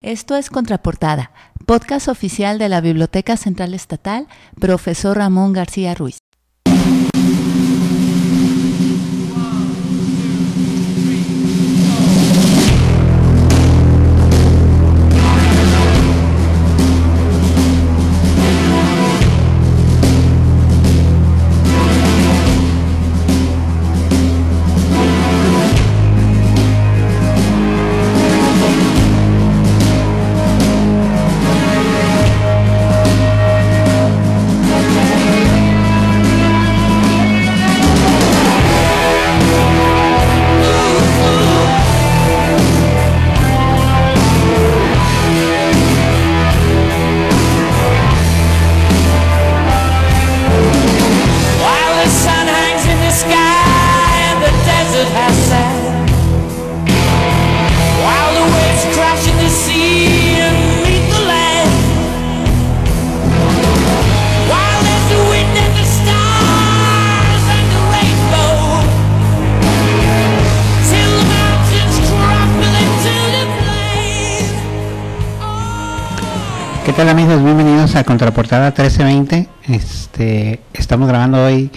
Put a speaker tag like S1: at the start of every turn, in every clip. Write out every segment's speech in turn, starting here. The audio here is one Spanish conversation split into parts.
S1: Esto es Contraportada, podcast oficial de la Biblioteca Central Estatal, profesor Ramón García Ruiz.
S2: Este, estamos grabando hoy,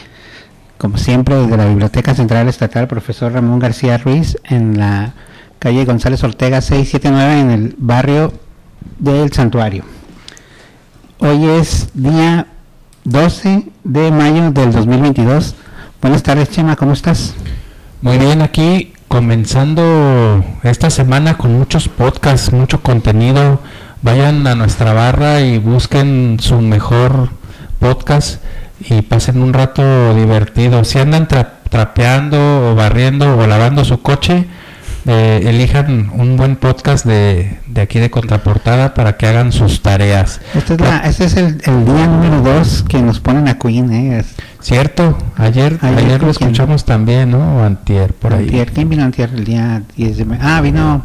S2: como siempre, desde la Biblioteca Central Estatal, profesor Ramón García Ruiz, en la calle González Ortega 679, en el barrio del Santuario. Hoy es día 12 de mayo del 2022. Buenas tardes, Chema, ¿cómo estás?
S3: Muy bien, aquí comenzando esta semana con muchos podcasts, mucho contenido Vayan a nuestra barra y busquen su mejor podcast y pasen un rato divertido. Si andan tra- trapeando o barriendo o lavando su coche, eh, elijan un buen podcast de, de aquí de Contraportada para que hagan sus tareas.
S2: Este es, la- este es el, el día número 2 que nos ponen a Queen, ¿eh?
S3: Cierto, ayer,
S2: Ayer
S3: lo
S2: quién?
S3: escuchamos también, ¿no? O antier, por ahí.
S2: Antier. ¿Quién vino antier el día 10 de mayo? Ah, vino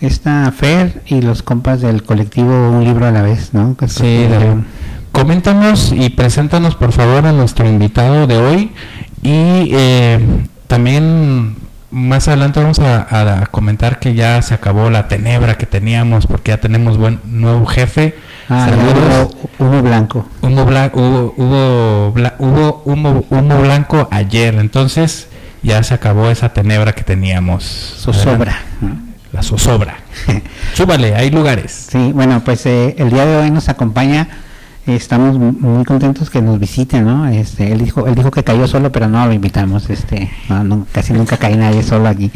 S2: esta Fer y los compas del colectivo Un Libro a la Vez, ¿no? Que
S3: Sí, de- coméntanos y preséntanos por favor a nuestro invitado de hoy y eh, también más adelante vamos a, a comentar que ya se acabó la tenebra que teníamos porque ya tenemos buen nuevo jefe.
S2: Ah,
S3: Saludos.
S2: hubo, hubo blanco.
S3: Humo, bla- hubo, hubo, bla- hubo humo, humo blanco ayer, entonces ya se acabó esa tenebra que teníamos.
S2: Zozobra. ¿no?
S3: La zozobra. Súbale, hay lugares.
S2: Sí, bueno, pues eh, el día de hoy nos acompaña. eh, Estamos mu- muy contentos que nos visite, ¿no? Este, él dijo, él dijo que cayó solo, pero no lo invitamos. Este, no, no, casi nunca cae nadie solo aquí.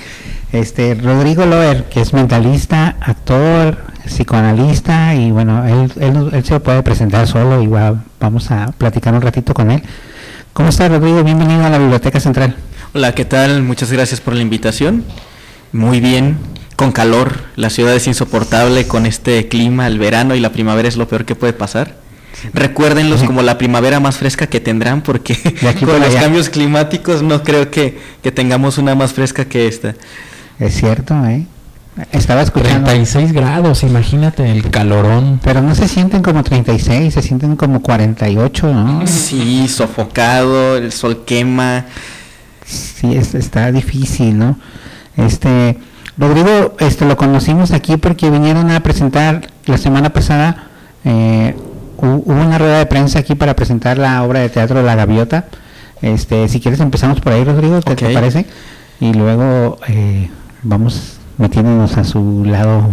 S2: Este, Rodrigo Loer, que es mentalista, actor, psicoanalista y bueno, él, él, nos- él se puede presentar solo y va- vamos a platicar un ratito con él. ¿Cómo está Rodrigo? Bienvenido a la Biblioteca Central.
S4: Hola, ¿qué tal? Muchas gracias por la invitación. Muy bien, con calor, la ciudad es insoportable con este clima, el verano y la primavera es lo peor que puede pasar. Recuérdenlos como la primavera más fresca que tendrán porque con los
S2: allá.
S4: cambios climáticos no creo que, que tengamos una más fresca que esta.
S2: Es cierto, ¿eh? Estaba escuchando.
S3: 36 grados, imagínate el calorón.
S2: Pero no se sienten como 36, se sienten como 48, ¿no?
S4: Sí, sofocado, el sol quema.
S2: Sí, es- está difícil, ¿no? Este, Rodrigo, este, lo conocimos aquí porque vinieron a presentar la semana pasada, eh, hu- hubo una rueda de prensa aquí para presentar la obra de teatro La Gaviota. Este, si quieres empezamos por ahí, Rodrigo, ¿qué te parece? Y luego eh, vamos metiéndonos a su lado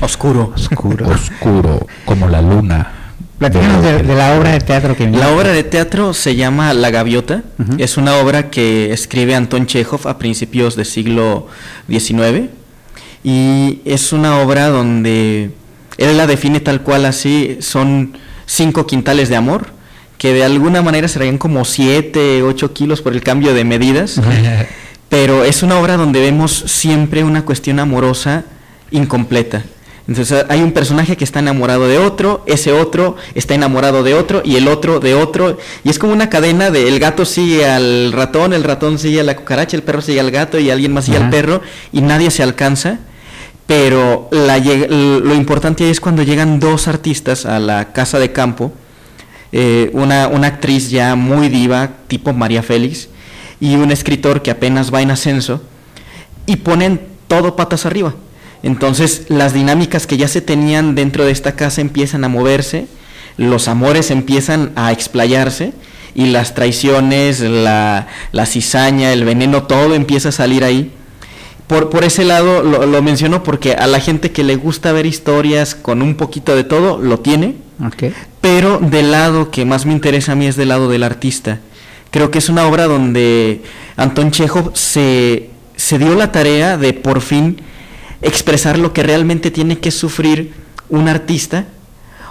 S4: Oscuro.
S2: oscuro.
S3: Oscuro, como la luna.
S2: Platícanos de, de la obra de teatro que
S4: La obra de teatro se llama La Gaviota. Es una obra que escribe Anton Chekhov a principios del siglo XIX. Y es una obra donde él la define tal cual así. Son cinco quintales de amor, que de alguna manera serían como siete, ocho kilos por el cambio de medidas. Pero es una obra donde vemos siempre una cuestión amorosa incompleta. Entonces hay un personaje que está enamorado de otro, ese otro está enamorado de otro y el otro de otro. Y es como una cadena de el gato sigue al ratón, el ratón sigue a la cucaracha, el perro sigue al gato y alguien más sigue
S2: Ajá.
S4: al perro y nadie se alcanza. Pero la lo importante es cuando llegan dos artistas a la casa de campo, eh, una, una actriz ya muy diva, tipo María Félix, y un escritor que apenas va en ascenso, y ponen todo patas arriba. Entonces las dinámicas que ya se tenían dentro de esta casa empiezan a moverse, los amores empiezan a explayarse y las traiciones, la, la cizaña, el veneno, todo empieza a salir ahí. Por, por ese lado lo, lo menciono porque a la gente que le gusta ver historias con un poquito de todo, lo tiene,
S2: Ok.
S4: pero del lado que más me interesa a mí es del lado del artista. Creo que es una obra donde Anton Chekhov se, se dio la tarea de por fin expresar lo que realmente tiene que sufrir un artista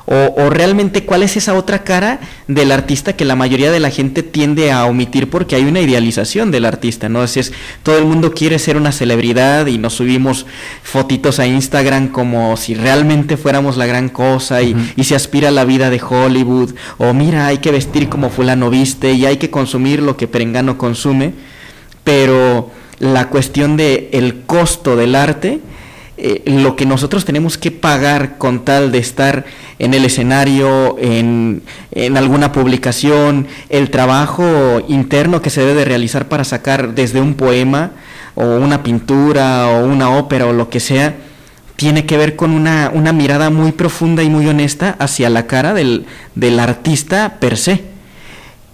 S4: o, o realmente cuál es esa otra cara del artista que la mayoría de la gente tiende a omitir porque hay una idealización del artista, ¿no? Así es, todo el mundo quiere ser una celebridad y nos subimos fotitos a Instagram como si realmente fuéramos la gran cosa y, y se aspira a la vida de Hollywood. O mira, hay que vestir como fulano viste y hay que consumir lo que Perengano consume, pero la cuestión de el costo del arte eh, lo que nosotros tenemos que pagar con tal de estar en el escenario, en, en alguna publicación, el trabajo interno que se debe de realizar para sacar desde un poema o una pintura o una ópera o lo que sea, tiene que ver con una, una mirada muy profunda y muy honesta hacia la cara del, del artista per se.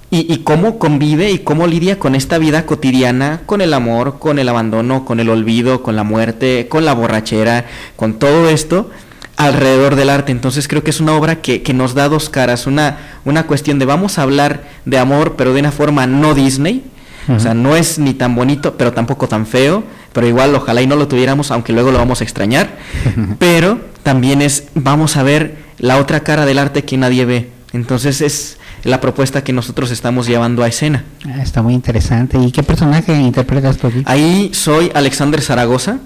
S4: Y, y cómo convive y cómo lidia con esta vida cotidiana, con el amor, con el abandono, con el olvido, con la muerte, con la borrachera, con todo esto alrededor del arte. Entonces creo que es una obra que, que nos da dos caras, una, una cuestión de vamos a hablar de amor, pero de una forma no Disney, o sea, no es ni tan bonito, pero tampoco tan feo, pero igual ojalá y no lo tuviéramos, aunque luego lo vamos a extrañar, pero también es, vamos a ver la otra cara del arte que nadie ve. Entonces es la propuesta que nosotros estamos llevando a escena.
S2: Ah, Está muy interesante. ¿Y qué personaje interpretas tú aquí?
S4: Ahí soy Alexander Zaragoza,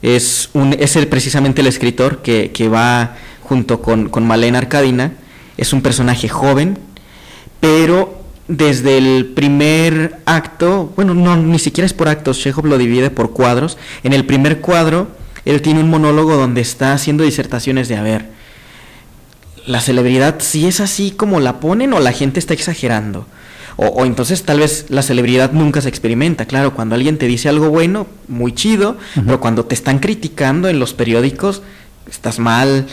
S4: es, un, es el, precisamente el escritor que, que va junto con, con Malena Arcadina, es un personaje joven, pero desde el primer acto, bueno, no, ni siquiera es por actos, Chekhov lo divide por cuadros, en el primer cuadro él tiene un monólogo donde está haciendo disertaciones de, a ver, la celebridad si es así como la ponen o la gente está exagerando. O, o entonces tal vez la celebridad nunca se experimenta. Claro, cuando alguien te dice algo bueno, muy chido, pero cuando te están criticando en los periódicos, estás mal,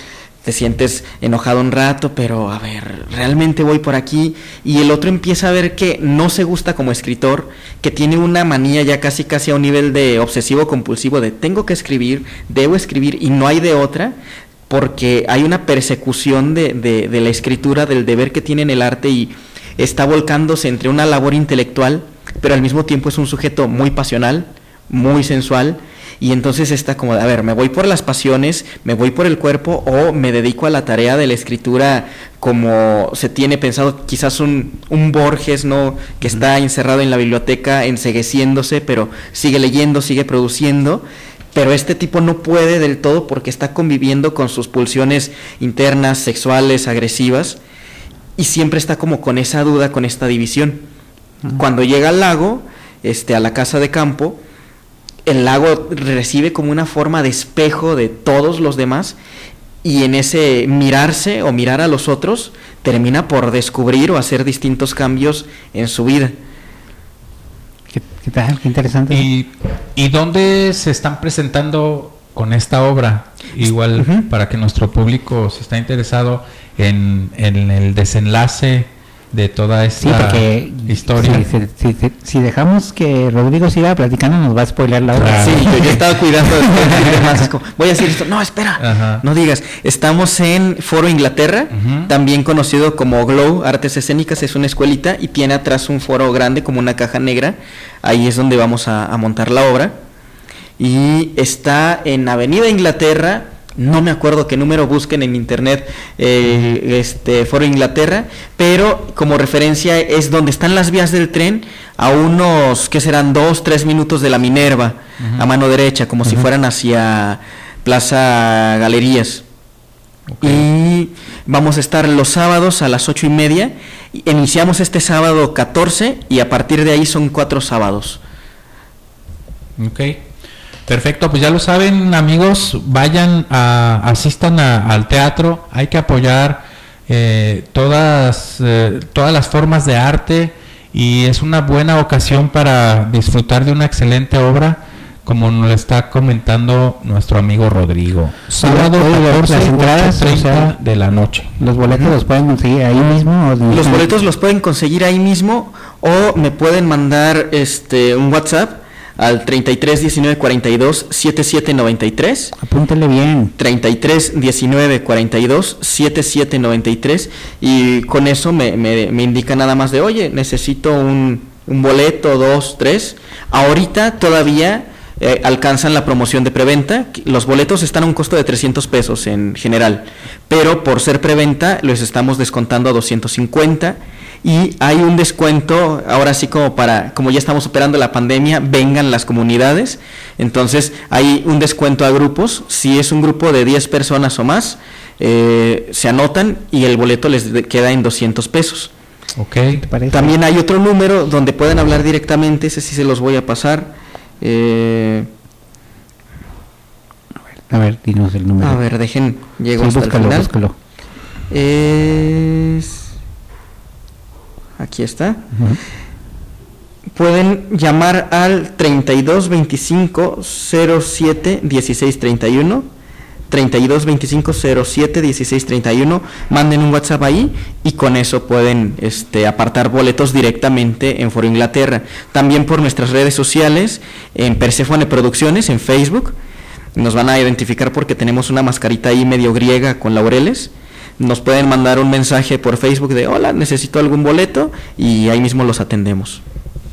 S4: te sientes enojado un rato, pero a ver, realmente voy por aquí. Y el otro empieza a ver que no se gusta como escritor, que tiene una manía ya casi casi a un nivel de obsesivo compulsivo de tengo que escribir, debo escribir y no hay de otra porque hay una persecución de, de, de la escritura, del deber que tiene en el arte y está volcándose entre una labor intelectual, pero al mismo tiempo es un sujeto muy pasional, muy sensual, y entonces está como, de, a ver, me voy por las pasiones, me voy por el cuerpo o me dedico a la tarea de la escritura como se tiene pensado, quizás un, un Borges, ¿no? Que está encerrado en la biblioteca, ensegueciéndose, pero sigue leyendo, sigue produciendo, pero este tipo no puede del todo porque está conviviendo con sus pulsiones internas, sexuales, agresivas, y siempre está como con esa duda, con esta división. Cuando llega al lago, este, a la casa de campo, el lago recibe como una forma de espejo de todos los demás, y en ese mirarse o mirar a los otros, termina por descubrir o hacer distintos cambios en su vida.
S2: ¿Qué, qué tal? Qué interesante.
S3: ¿Y, ¿Y dónde se están presentando con esta obra? Igual para que nuestro público se está interesado en, en el desenlace de toda
S2: Sí,
S3: esta
S2: porque
S3: historia.
S2: Si, si- si- si dejamos que Rodrigo siga platicando, nos va a spoiler la obra.
S3: Claro.
S4: Sí, yo, yo estaba cuidando como, voy a decir esto, no, espera,
S3: Ajá.
S4: no digas, estamos en Foro Inglaterra, también conocido como Glow Artes Escénicas, es una escuelita y tiene atrás un foro grande como una caja negra, ahí es donde vamos a, a montar la obra, y está en Avenida Inglaterra, no me acuerdo qué número busquen en internet, eh, este Foro Inglaterra, pero como referencia es donde están las vías del tren, a unos, que serán? Dos, tres minutos de la Minerva, a mano derecha, como si fueran hacia Plaza Galerías. Y vamos a estar los sábados a las ocho y media. Iniciamos este sábado 14 y a partir de ahí son cuatro sábados.
S3: Ok. Perfecto, pues ya lo saben amigos, vayan a, asistan a- al teatro, hay que apoyar eh, todas, eh, todas las formas de arte y es una buena ocasión para disfrutar de una excelente obra como nos lo está comentando nuestro amigo Rodrigo. Sábado
S2: Oye, las
S3: 14,
S2: entradas, o
S3: 8:30
S2: sea,
S3: de la noche.
S2: ¿Los boletos los pueden conseguir ahí mismo? o
S4: Los boletos los pueden conseguir ahí mismo o me pueden mandar este un WhatsApp al 33 19 42 77 93.
S2: Apúntele bien.
S4: 33 19 42 77 93 y con eso me, me, me indica nada más de oye necesito un, un boleto dos tres ahorita todavía eh, alcanzan la promoción de preventa los boletos están a un costo de 300 pesos en general pero por ser preventa los estamos descontando a 250 y hay un descuento ahora sí como para como ya estamos operando la pandemia vengan las comunidades entonces hay un descuento a grupos si es un grupo de 10 personas o más eh, se anotan y el boleto les queda en 200 pesos
S3: Ok.
S2: ¿Te parece?
S4: también hay otro número donde pueden hablar directamente ese sí se los voy a pasar Eh,
S2: A ver, dinos el número.
S4: a ver dejen llego
S2: Sí,
S4: hasta
S2: búscalo,
S4: el final
S2: búscalo.
S4: es aquí está. Pueden llamar al 32 25 07 16 31 32 25 07 16 31 manden un WhatsApp ahí y con eso pueden este, apartar boletos directamente en Foro Inglaterra. También por nuestras redes sociales en Persephone Producciones en Facebook. Nos van a identificar porque tenemos una mascarita ahí medio griega con laureles nos pueden mandar un mensaje por Facebook de hola necesito algún boleto y ahí mismo los atendemos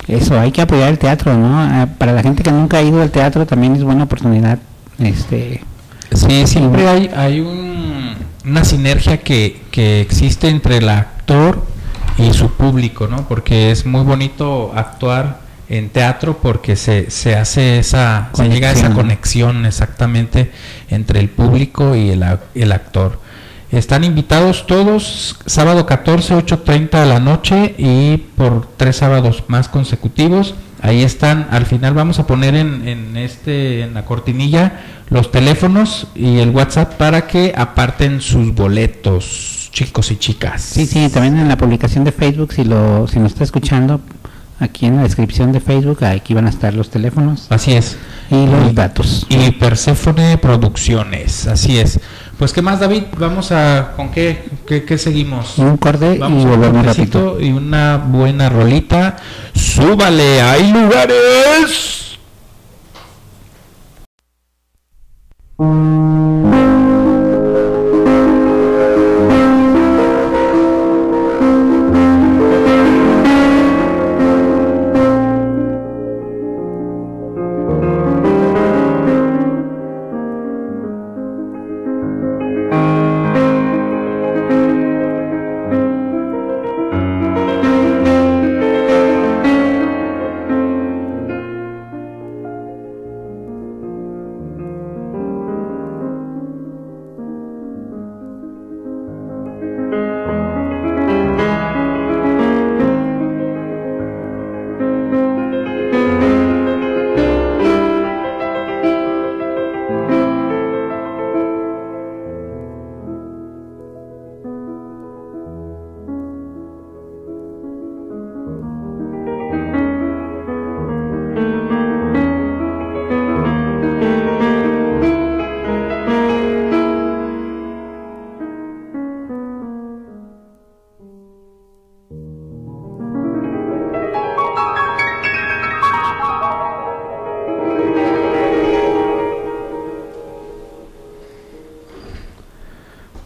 S2: Eso, hay que apoyar el teatro, ¿no? Ah, Para la gente que nunca ha ido al teatro también es buena oportunidad. Este,
S3: Sí, siempre hay, hay un- una sinergia que, que existe entre el actor y su público, ¿no? Porque es muy bonito actuar en teatro porque se, se hace esa, se llega a esa
S2: Conexión.
S3: conexión exactamente entre el público y el, el actor. Están invitados todos, sábado 14, 8.30 de la noche y por tres sábados más consecutivos. Ahí están, al final vamos a poner en, en este, en la cortinilla los teléfonos y el WhatsApp para que aparten sus boletos, chicos y chicas.
S2: sí, sí, también en la publicación de Facebook, si lo, si nos está escuchando, aquí en la descripción de Facebook, aquí van a estar los teléfonos
S3: Así es.
S2: y los datos.
S3: Y Perséfone Producciones, así es. Pues, ¿qué más, David? Vamos a, ¿con qué, qué, qué seguimos?
S2: Un corte
S3: Vamos
S2: y volvemos rápido.
S3: y una buena rolita. ¡Súbale! ¡Hay lugares!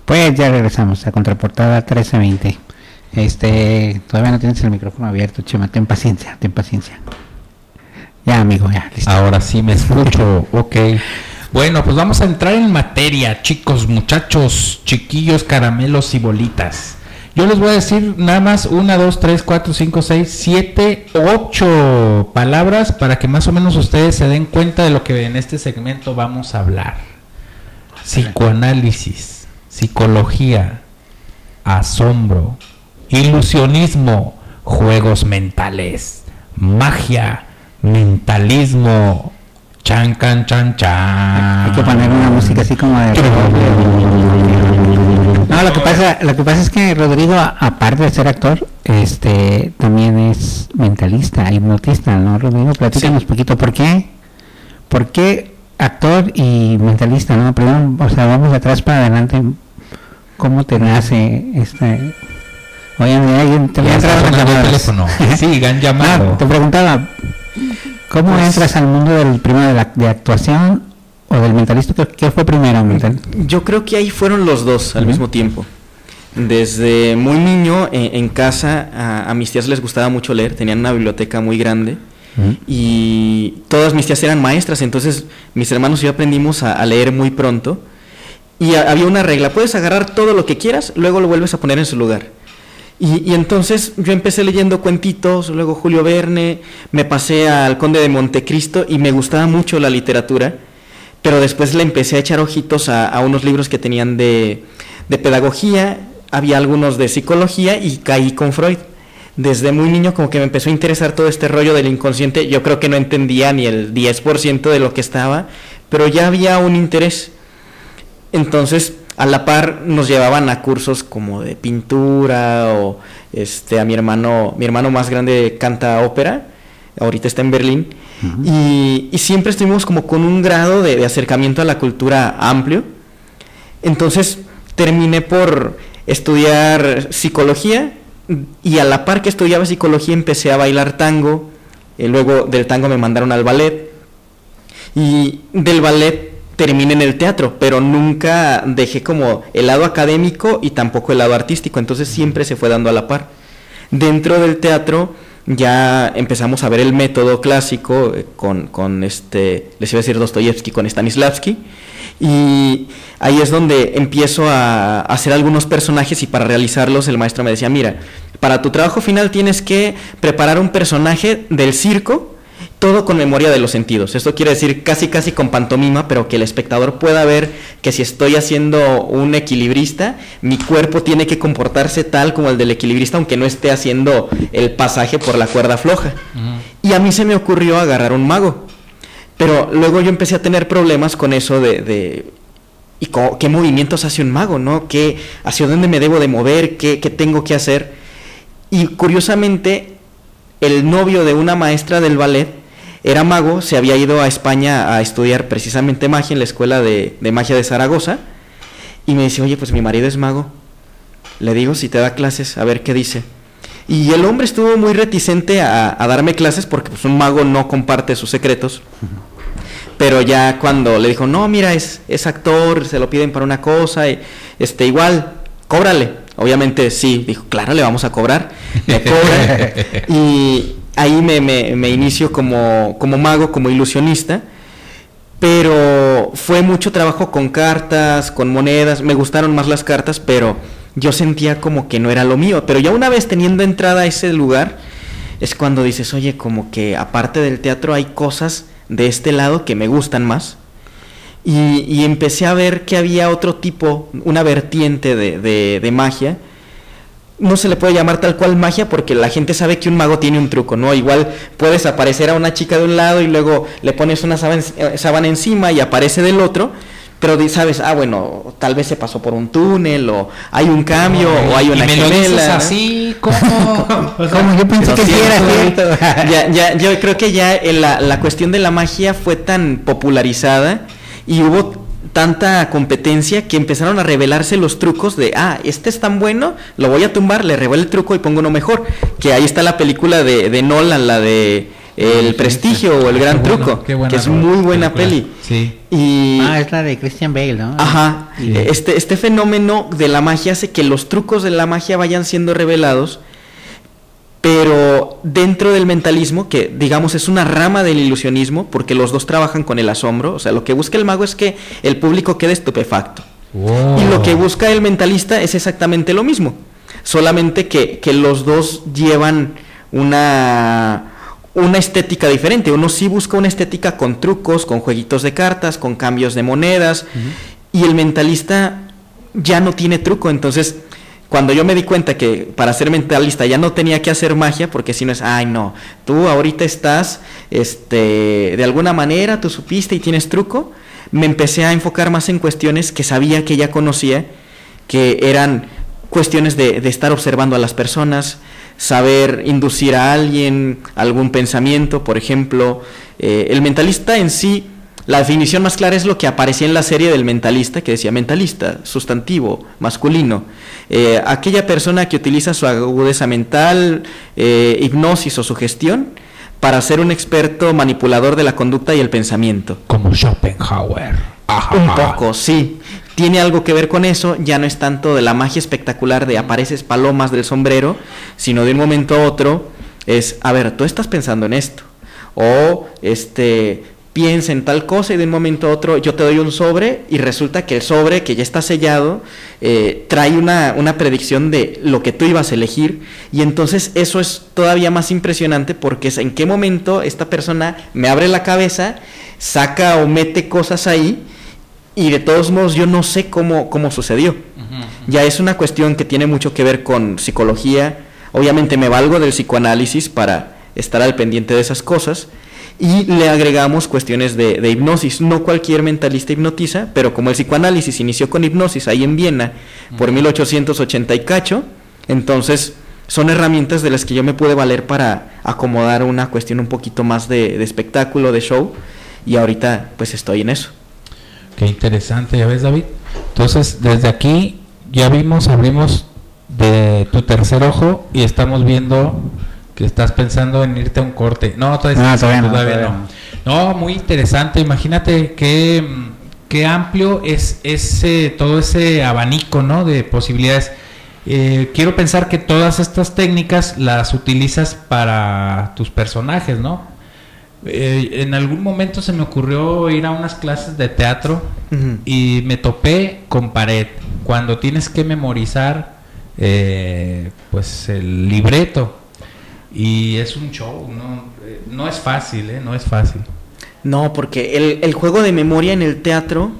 S2: Pues ya regresamos a Contraportada 1320. Este, todavía no tienes el micrófono abierto, Chema, ten paciencia, ten paciencia. Ya, amigo, ya, listo.
S3: Ahora sí me escucho, ok. Bueno, pues vamos a entrar en materia, chicos, muchachos, chiquillos, caramelos y bolitas. Yo les voy a decir nada más una, dos, tres, cuatro, cinco, seis, siete, ocho palabras para que más o menos ustedes se den cuenta de lo que en este segmento vamos a hablar. Psicoanálisis, psicología, asombro, ilusionismo, juegos mentales, magia, mentalismo, chan, can, chan, chan.
S2: Hay que poner una música así como de... No, lo que pasa, lo que pasa es que Rodrigo, aparte de ser actor, este, también es mentalista, hipnotista, ¿no, Rodrigo? Platícanos un poquito, ¿por qué? ¿por qué actor y mentalista? ¿no? Primero, o sea, vamos de atrás para adelante. ¿Cómo te nace este? Oigan, alguien te voy a entrar a llamadas.
S3: teléfono. Sigan llamando.
S2: Ah, te preguntaba, ¿cómo
S4: Pues-
S2: entras al mundo del primero de, la, de actuación o del mentalista? ¿Qué, qué fue primero? Mental?
S4: Yo creo que ahí fueron los dos al mismo tiempo. Desde muy niño en, en casa a, a mis tías les gustaba mucho leer, tenían una biblioteca muy grande y todas mis tías eran maestras, entonces mis hermanos y yo aprendimos a, a leer muy pronto y había una regla, puedes agarrar todo lo que quieras, luego lo vuelves a poner en su lugar. Y, y entonces yo empecé leyendo cuentitos, luego Julio Verne, me pasé al Conde de Montecristo y me gustaba mucho la literatura, pero después le empecé a echar ojitos a, a unos libros que tenían de, de pedagogía, había algunos de psicología y caí con Freud. Desde muy niño como que me empezó a interesar todo este rollo del inconsciente, yo creo que no entendía ni el 10% de lo que estaba, pero ya había un interés. Entonces, a la par nos llevaban a cursos como de pintura o este a mi hermano, mi hermano más grande canta ópera, ahorita está en Berlín, y, y siempre estuvimos como con un grado de, de acercamiento a la cultura amplio. Entonces, terminé por estudiar psicología y a la par que estudiaba psicología empecé a bailar tango, eh, luego del tango me mandaron al ballet y del ballet terminé en el teatro, pero nunca dejé como el lado académico y tampoco el lado artístico, entonces siempre se fue dando a la par. Dentro del teatro ya empezamos a ver el método clásico eh, con, con este, les iba a decir Dostoyevsky, con Stanislavski, y ahí es donde empiezo a hacer algunos personajes y para realizarlos el maestro me decía, mira, para tu trabajo final tienes que preparar un personaje del circo, todo con memoria de los sentidos. Esto quiere decir casi casi con pantomima, pero que el espectador pueda ver que si estoy haciendo un equilibrista, mi cuerpo tiene que comportarse tal como el del equilibrista, aunque no esté haciendo el pasaje por la cuerda floja. Y a mí se me ocurrió agarrar un mago. Pero luego yo empecé a tener problemas con eso de, de ¿y qué movimientos hace un mago, no? ¿Qué, ¿Hacia dónde me debo de mover? ¿Qué, qué tengo que hacer? Y curiosamente, el novio de una maestra del ballet era mago, se había ido a España a estudiar precisamente magia en la escuela de, magia de Zaragoza. Y me dice, oye, pues mi marido es mago. Le digo si te da clases, a ver qué dice. Y el hombre estuvo muy reticente a, darme clases porque pues, un mago no comparte sus secretos. Pero ya cuando le dijo, no, mira, es, es actor, se lo piden para una cosa, y, este, igual, cóbrale. Obviamente sí, dijo, claro, le vamos a cobrar. Me cobra. y ahí me, me, me inicio como, como mago, como ilusionista. Pero fue mucho trabajo con cartas, con monedas. Me gustaron más las cartas, pero yo sentía como que no era lo mío. Pero ya una vez teniendo entrada a ese lugar, es cuando dices, oye, como que aparte del teatro hay cosas de este lado que me gustan más. Y, y empecé a ver que había otro tipo, una vertiente de, de- de magia. No se le puede llamar tal cual magia porque la gente sabe que un mago tiene un truco, ¿no? Igual puedes aparecer a una chica de un lado y luego le pones una sábana, eh, encima y aparece del otro, pero sabes, ah, bueno, tal vez se pasó por un túnel o hay un cambio o hay una
S3: y me lo
S4: gemela,
S3: así, ¿cómo?
S2: ¿Cómo? Yo pensé que era
S4: ya, ya, yo creo que ya en la, la cuestión de la magia fue tan popularizada y hubo tanta competencia que empezaron a revelarse los trucos de, ah, este es tan bueno, lo voy a tumbar, le revelo el truco y pongo uno mejor. Que ahí está la película de, de Nolan, la de El Prestigio o El Gran
S3: Qué bueno,
S4: Truco,
S3: qué buena
S4: que es muy buena
S3: película.
S4: peli.
S3: Sí.
S4: Y
S2: Ah, es la de Christian Bale, ¿no?
S4: Ajá,
S2: Sí.
S4: este, este fenómeno de la magia hace que los trucos de la magia vayan siendo revelados, pero dentro del mentalismo, que digamos es una rama del ilusionismo, porque los dos trabajan con el asombro, o sea, lo que busca el mago es que el público quede estupefacto.
S3: Wow.
S4: Y lo que busca el mentalista es exactamente lo mismo, solamente que, que los dos llevan una, una estética diferente. Uno sí busca una estética con trucos, con jueguitos de cartas, con cambios de monedas, y el mentalista ya no tiene truco. Entonces, cuando yo me di cuenta que para ser mentalista ya no tenía que hacer magia, porque si no es, ay no, tú ahorita estás, este, de alguna manera, tú supiste y tienes truco, me empecé a enfocar más en cuestiones que sabía que ya conocía, que eran cuestiones de, de estar observando a las personas, saber inducir a alguien algún pensamiento, por ejemplo. Eh, el mentalista en sí La definición más clara es lo que aparecía en la serie del mentalista, que decía mentalista, sustantivo, masculino. Eh, aquella persona que utiliza su agudeza mental, eh, hipnosis o sugestión para ser un experto manipulador de la conducta y el pensamiento.
S3: Como Schopenhauer. Ajá.
S4: Un poco, sí. Tiene algo que ver con eso, ya no es tanto de la magia espectacular de apareces palomas del sombrero, sino de un momento a otro es, a ver, tú estás pensando en esto. O este piensa en tal cosa y de un momento a otro yo te doy un sobre y resulta que el sobre que ya está sellado eh, trae una, una predicción de lo que tú ibas a elegir y entonces eso es todavía más impresionante porque es en qué momento esta persona me abre la cabeza, saca o mete cosas ahí y de todos modos yo no sé cómo, cómo sucedió. Ya es una cuestión que tiene mucho que ver con psicología. Obviamente me valgo del psicoanálisis para estar al pendiente de esas cosas. Y le agregamos cuestiones de, de hipnosis. No cualquier mentalista hipnotiza, pero como el psicoanálisis inició con hipnosis ahí en Viena por 1880 y cacho, entonces son herramientas de las que yo me pude valer para acomodar una cuestión un poquito más de, de espectáculo, de show. Y ahorita pues estoy en eso.
S3: Qué interesante, ya ves David. Entonces, desde aquí ya vimos, abrimos de tu tercer ojo y estamos viendo que estás pensando en irte a un corte. No, todavía,
S2: No, todavía no,
S3: todavía
S2: todavía
S3: no. No, muy interesante. Imagínate qué, qué amplio es ese todo ese abanico, ¿no? De posibilidades. Eh, quiero pensar que todas estas técnicas las utilizas para tus personajes, ¿no? Eh, en algún momento se me ocurrió ir a unas clases de teatro y me topé con pared. Cuando tienes que memorizar, eh, pues el libreto. Y es un show, no, Eh, no es fácil, ¿eh? No es fácil.
S4: No, porque el, el juego de memoria en el teatro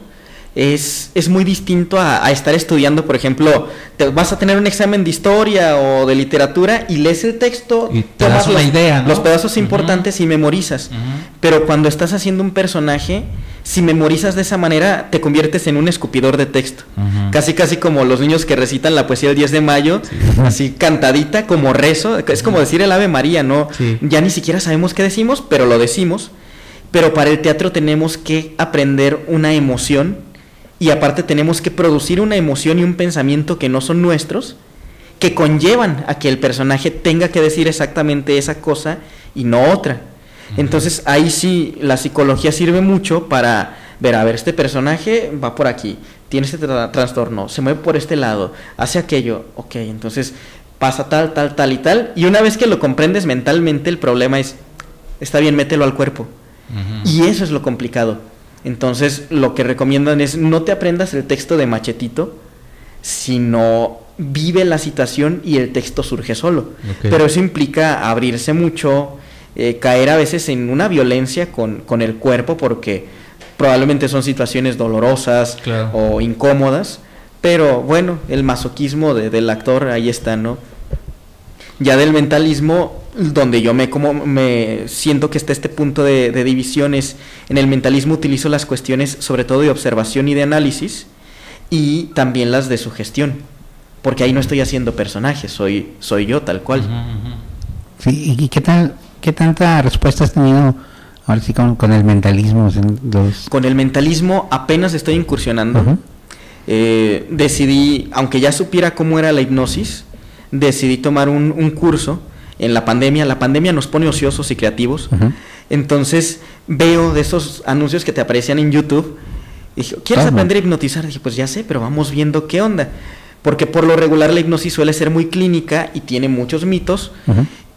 S4: es, es muy distinto a, a estar estudiando, por ejemplo, te vas a tener un examen de historia o de literatura y lees el texto,
S3: Y te das una
S4: los,
S3: idea, ¿no?
S4: los pedazos importantes y memorizas. Pero cuando estás haciendo un personaje, si memorizas de esa manera, te conviertes en un escupidor de texto. Casi, casi como los niños que recitan la poesía del 10 de mayo, así cantadita, como rezo. Es como decir el Ave María, ¿no?
S3: Sí.
S4: Ya ni siquiera sabemos qué decimos, pero lo decimos. Pero para el teatro tenemos que aprender una emoción y aparte tenemos que producir una emoción y un pensamiento que no son nuestros, que conllevan a que el personaje tenga que decir exactamente esa cosa y no otra. Entonces ahí sí la psicología sirve mucho para ver, a ver, este personaje va por aquí, tiene este tra- trastorno, se mueve por este lado, hace aquello, ok, entonces pasa tal, tal, tal y tal, y una vez que lo comprendes mentalmente, el problema es, está bien, mételo al cuerpo. Y eso es lo complicado. Entonces, lo que recomiendan es no te aprendas el texto de machetito, sino vive la situación y el texto surge solo. Pero eso implica abrirse mucho, eh, caer a veces en una violencia con, con el cuerpo, porque probablemente son situaciones dolorosas
S3: Claro.
S4: o incómodas. Pero bueno, el masoquismo de- del actor ahí está, ¿no? Ya del mentalismo, donde yo me como me siento que está este punto de, de divisiones. En el mentalismo utilizo las cuestiones sobre todo de observación y de análisis y también las de sugestión. Porque ahí no estoy haciendo personajes, soy, soy yo tal cual.
S2: Sí, ¿y qué tal, qué tanta respuesta has tenido ahora sí con, con el mentalismo? los-
S4: Con el mentalismo apenas estoy incursionando. Eh, decidí, aunque ya supiera cómo era la hipnosis, decidí tomar un, un curso en la pandemia. La pandemia nos pone ociosos y creativos. Entonces veo de esos anuncios que te aparecían en YouTube. Y dije, ¿quieres
S2: Toma.
S4: aprender a hipnotizar? Dije, pues ya sé, pero vamos viendo qué onda. Porque por lo regular la hipnosis suele ser muy clínica y tiene muchos mitos.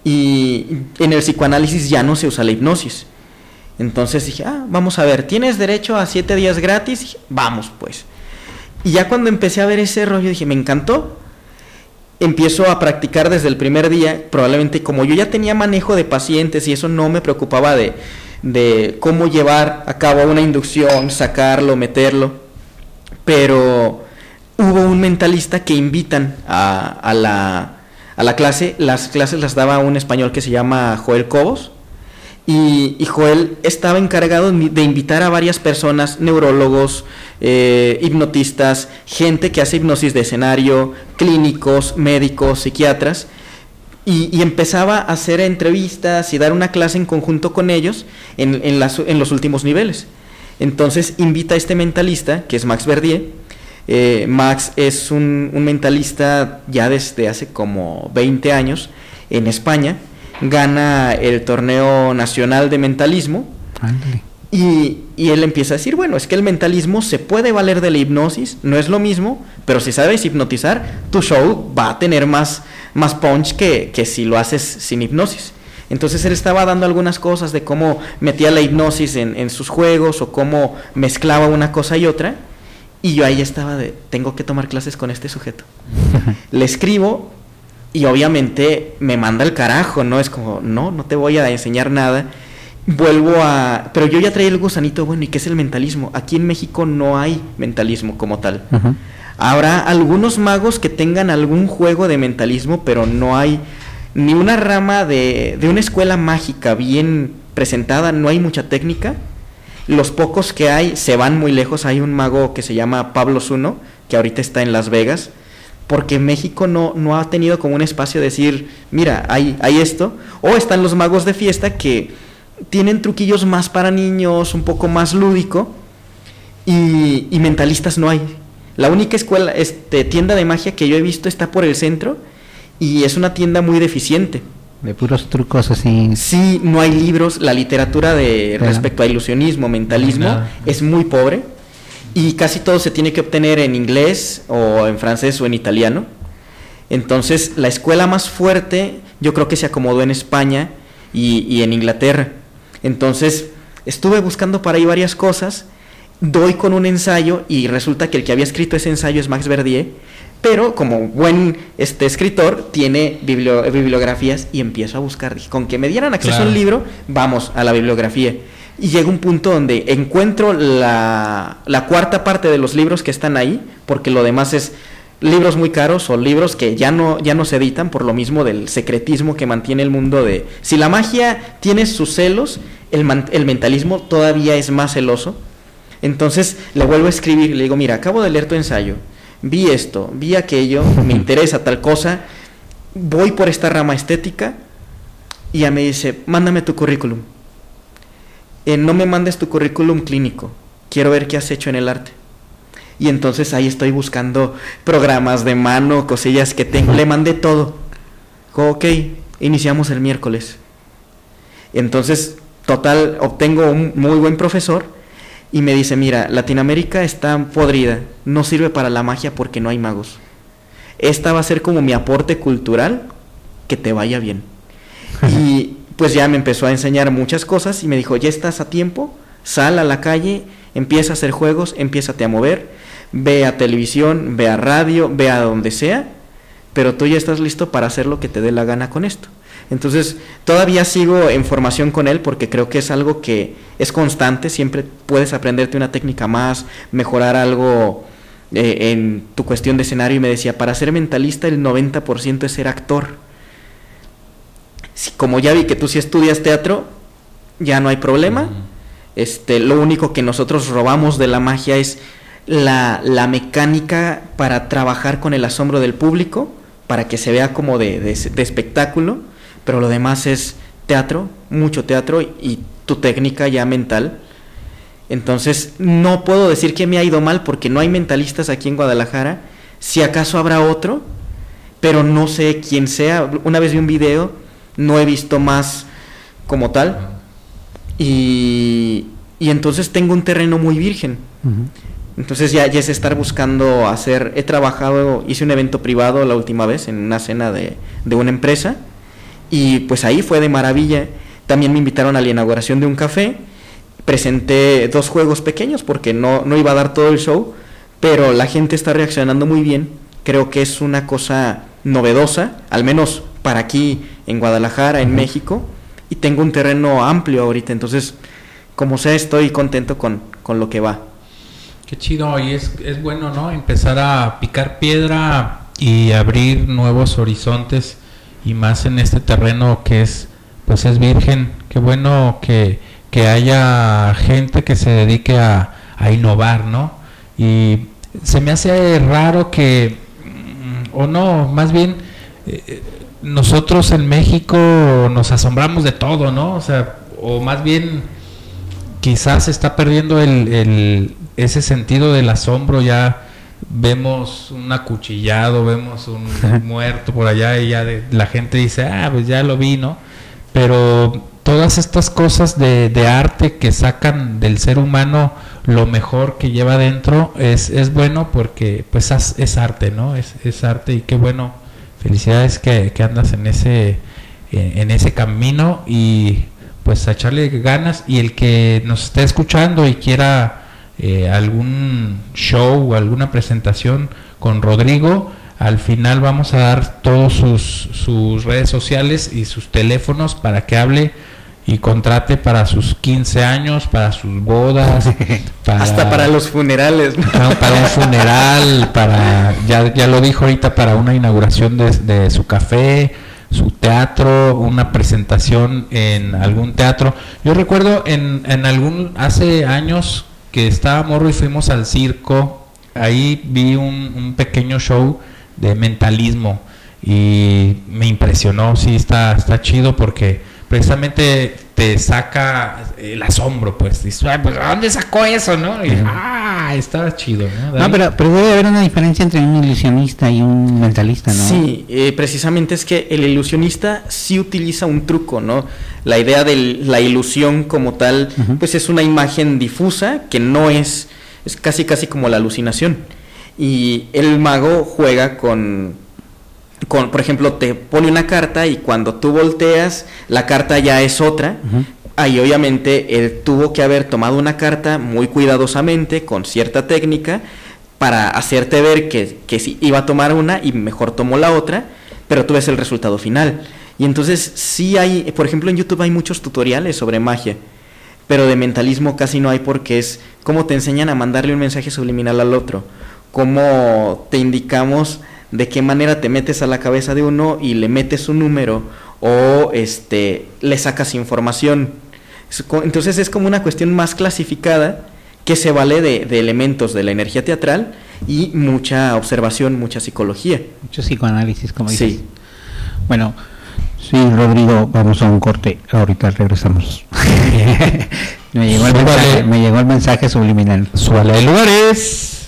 S4: Y en el psicoanálisis ya no se usa la hipnosis. Entonces dije, ah, vamos a ver, ¿tienes derecho a siete días gratis? Dije, vamos pues. Y ya cuando empecé a ver ese rollo dije, me encantó. Empiezo a practicar desde el primer día, probablemente como yo ya tenía manejo de pacientes y eso no me preocupaba de, de cómo llevar a cabo una inducción, sacarlo, meterlo. Pero hubo un mentalista que invitan a, a la, a la clase. Las clases las daba un español que se llama Joel Cobos. Y, Joel estaba encargado de invitar a varias personas, neurólogos, eh, hipnotistas, gente que hace hipnosis de escenario, clínicos, médicos, psiquiatras, y, empezaba a hacer entrevistas y dar una clase en conjunto con ellos en, en los últimos niveles. Entonces invita a este mentalista, que es Max Verdier. Eh, Max es un, un mentalista ya desde hace como 20 años en España. Gana el torneo nacional de mentalismo. Y, y él empieza a decir, bueno, es que el mentalismo se puede valer de la hipnosis, no es lo mismo, pero si sabes hipnotizar, tu show va a tener más, más punch que, que si lo haces sin hipnosis. Entonces él estaba dando algunas cosas de cómo metía la hipnosis en, en sus juegos o cómo mezclaba una cosa y otra. Y yo ahí estaba de, tengo que tomar clases con este sujeto. Le escribo y obviamente me manda el carajo, ¿no? Es como, no, no te voy a enseñar nada. Vuelvo a... Pero yo ya traía el gusanito, bueno, ¿y qué es el mentalismo? Aquí en México no hay mentalismo como tal. Habrá algunos magos que tengan algún juego de mentalismo, pero no hay ni una rama de, de una escuela mágica bien presentada, no hay mucha técnica. Los pocos que hay se van muy lejos. Hay un mago que se llama Pablo Zuno, que ahorita está en Las Vegas, porque México no, no ha tenido como un espacio de decir, mira, hay, hay esto. O están los magos de fiesta que tienen truquillos más para niños, un poco más lúdico, y, y mentalistas no hay. La única escuela, este, tienda de magia que yo he visto está por el centro y es una tienda muy deficiente.
S2: De puros trucos así.
S4: Sí, no hay libros, la literatura de respecto a ilusionismo, mentalismo es muy pobre y casi todo se tiene que obtener en inglés o en francés o en italiano. Entonces, la escuela más fuerte yo creo que se acomodó en España y, y en Inglaterra. Entonces, estuve buscando para ahí varias cosas, doy con un ensayo y resulta que el que había escrito ese ensayo es Max Verdier, pero como buen este escritor tiene biblio- bibliografías y empiezo a buscar. Dije, con que me dieran acceso a un
S3: Claro.
S4: libro, vamos a la bibliografía. Y llega un punto donde encuentro la, la cuarta parte de los libros que están ahí, porque lo demás es libros muy caros o libros que ya no, ya no se editan por lo mismo del secretismo que mantiene el mundo de... Si la magia tiene sus celos, el, man- el mentalismo todavía es más celoso. Entonces le vuelvo a escribir le digo, mira, acabo de leer tu ensayo, vi esto, vi aquello, me interesa tal cosa, voy por esta rama estética y ya me dice, mándame tu currículum. Eh, no me mandes tu currículum clínico, quiero ver qué has hecho en el arte. Y entonces ahí estoy buscando programas de mano, cosillas que tengo. Le mandé todo. Ok, iniciamos el miércoles. Entonces, total, obtengo un muy buen profesor y me dice, mira, Latinoamérica está podrida, no sirve para la magia porque no hay magos. Esta va a ser como mi aporte cultural, que te vaya bien. Y pues ya me empezó a enseñar muchas cosas y me dijo, ya estás a tiempo, sal a la calle, empieza a hacer juegos, empiézate a mover, ve a televisión, ve a radio, ve a donde sea, pero tú ya estás listo para hacer lo que te dé la gana con esto. Entonces, todavía sigo en formación con él porque creo que es algo que es constante, siempre puedes aprenderte una técnica más, mejorar algo eh, en tu cuestión de escenario y me decía, para ser mentalista el 90% es ser actor. Si- como ya vi que tú sí estudias teatro, ya no hay problema. Este, lo único que nosotros robamos de la magia es la, la mecánica para trabajar con el asombro del público, para que se vea como de, de- de espectáculo, pero lo demás es teatro, mucho teatro y tu técnica ya mental. Entonces, no puedo decir que me ha ido mal porque no hay mentalistas aquí en Guadalajara. Si acaso habrá otro, pero no sé quién sea. Una vez vi un video, no he visto más como tal. Y, y entonces tengo un terreno muy virgen. Entonces ya, ya es estar buscando hacer, he trabajado, hice un evento privado la última vez en una cena de, de una empresa y pues ahí fue de maravilla. También me invitaron a la inauguración de un café, presenté dos juegos pequeños porque no, no iba a dar todo el show, pero la gente está reaccionando muy bien. Creo que es una cosa novedosa, al menos para aquí en Guadalajara, en México, y tengo un terreno amplio ahorita, entonces como sea estoy contento con, con lo que va.
S3: Qué chido, y es, es bueno, ¿no? Empezar a picar piedra y abrir nuevos horizontes y más en este terreno que es, pues es virgen. Qué bueno que, que haya gente que se dedique a, a innovar, ¿no? Y se me hace raro que, mm, o no, más bien, eh, nosotros en México nos asombramos de todo, ¿no? O sea, o más bien quizás se está perdiendo el, el- ese sentido del asombro, ya vemos un acuchillado, vemos un muerto por allá y ya de- la gente dice, ah, pues ya lo vi, ¿no? Pero todas estas cosas de, de arte que sacan del ser humano lo mejor que lleva dentro es, es bueno porque pues es, es arte, ¿no? Es, es arte y qué bueno. Felicidades que, que andas en ese, eh, en ese camino y pues a echarle ganas y el que nos esté escuchando y quiera eh, algún show o alguna presentación con Rodrigo, al final vamos a dar todos sus, sus redes sociales y sus teléfonos para que hable y contrate para sus 15 años, para sus bodas, para,
S4: Hasta para los funerales.
S3: para un funeral, para ya, ya lo dijo ahorita, para una inauguración de, de su café, su teatro, una presentación en algún teatro. Yo recuerdo en, en algún, hace años que estaba morro y fuimos al circo, ahí vi un, un pequeño show de mentalismo y me impresionó, sí, está, está chido porque precisamente te saca el asombro, pues, dices, "Ay, pues, ¿a dónde sacó eso, no? Y, ah, estaba chido, ¿no?
S2: No, pero, pero debe haber una diferencia entre un ilusionista y un mentalista, ¿no?
S4: Sí, eh, precisamente es que el ilusionista sí utiliza un truco, ¿no? La idea de la ilusión como tal, pues es una imagen difusa que no es, es casi casi como la alucinación. Y el mago juega con, con, por ejemplo, te pone una carta y cuando tú volteas, la carta ya es otra. Ahí obviamente él tuvo que haber tomado una carta muy cuidadosamente, con cierta técnica, para hacerte ver que, que sí iba a tomar una y mejor tomó la otra, pero tú ves el resultado final. Y entonces sí hay, por ejemplo en YouTube hay muchos tutoriales sobre magia, pero de mentalismo casi no hay porque es cómo te enseñan a mandarle un mensaje subliminal al otro, cómo te indicamos de qué manera te metes a la cabeza de uno y le metes un número o este le sacas información. Entonces es como una cuestión más clasificada que se vale de, de elementos de la energía teatral y mucha observación, mucha psicología.
S2: Mucho psicoanálisis, como dices.
S4: Sí.
S2: Bueno, sí, Rodrigo, vamos a un corte. Ahorita regresamos. me, llegó el mensaje, me llegó el mensaje subliminal.
S3: Súbale de lugares.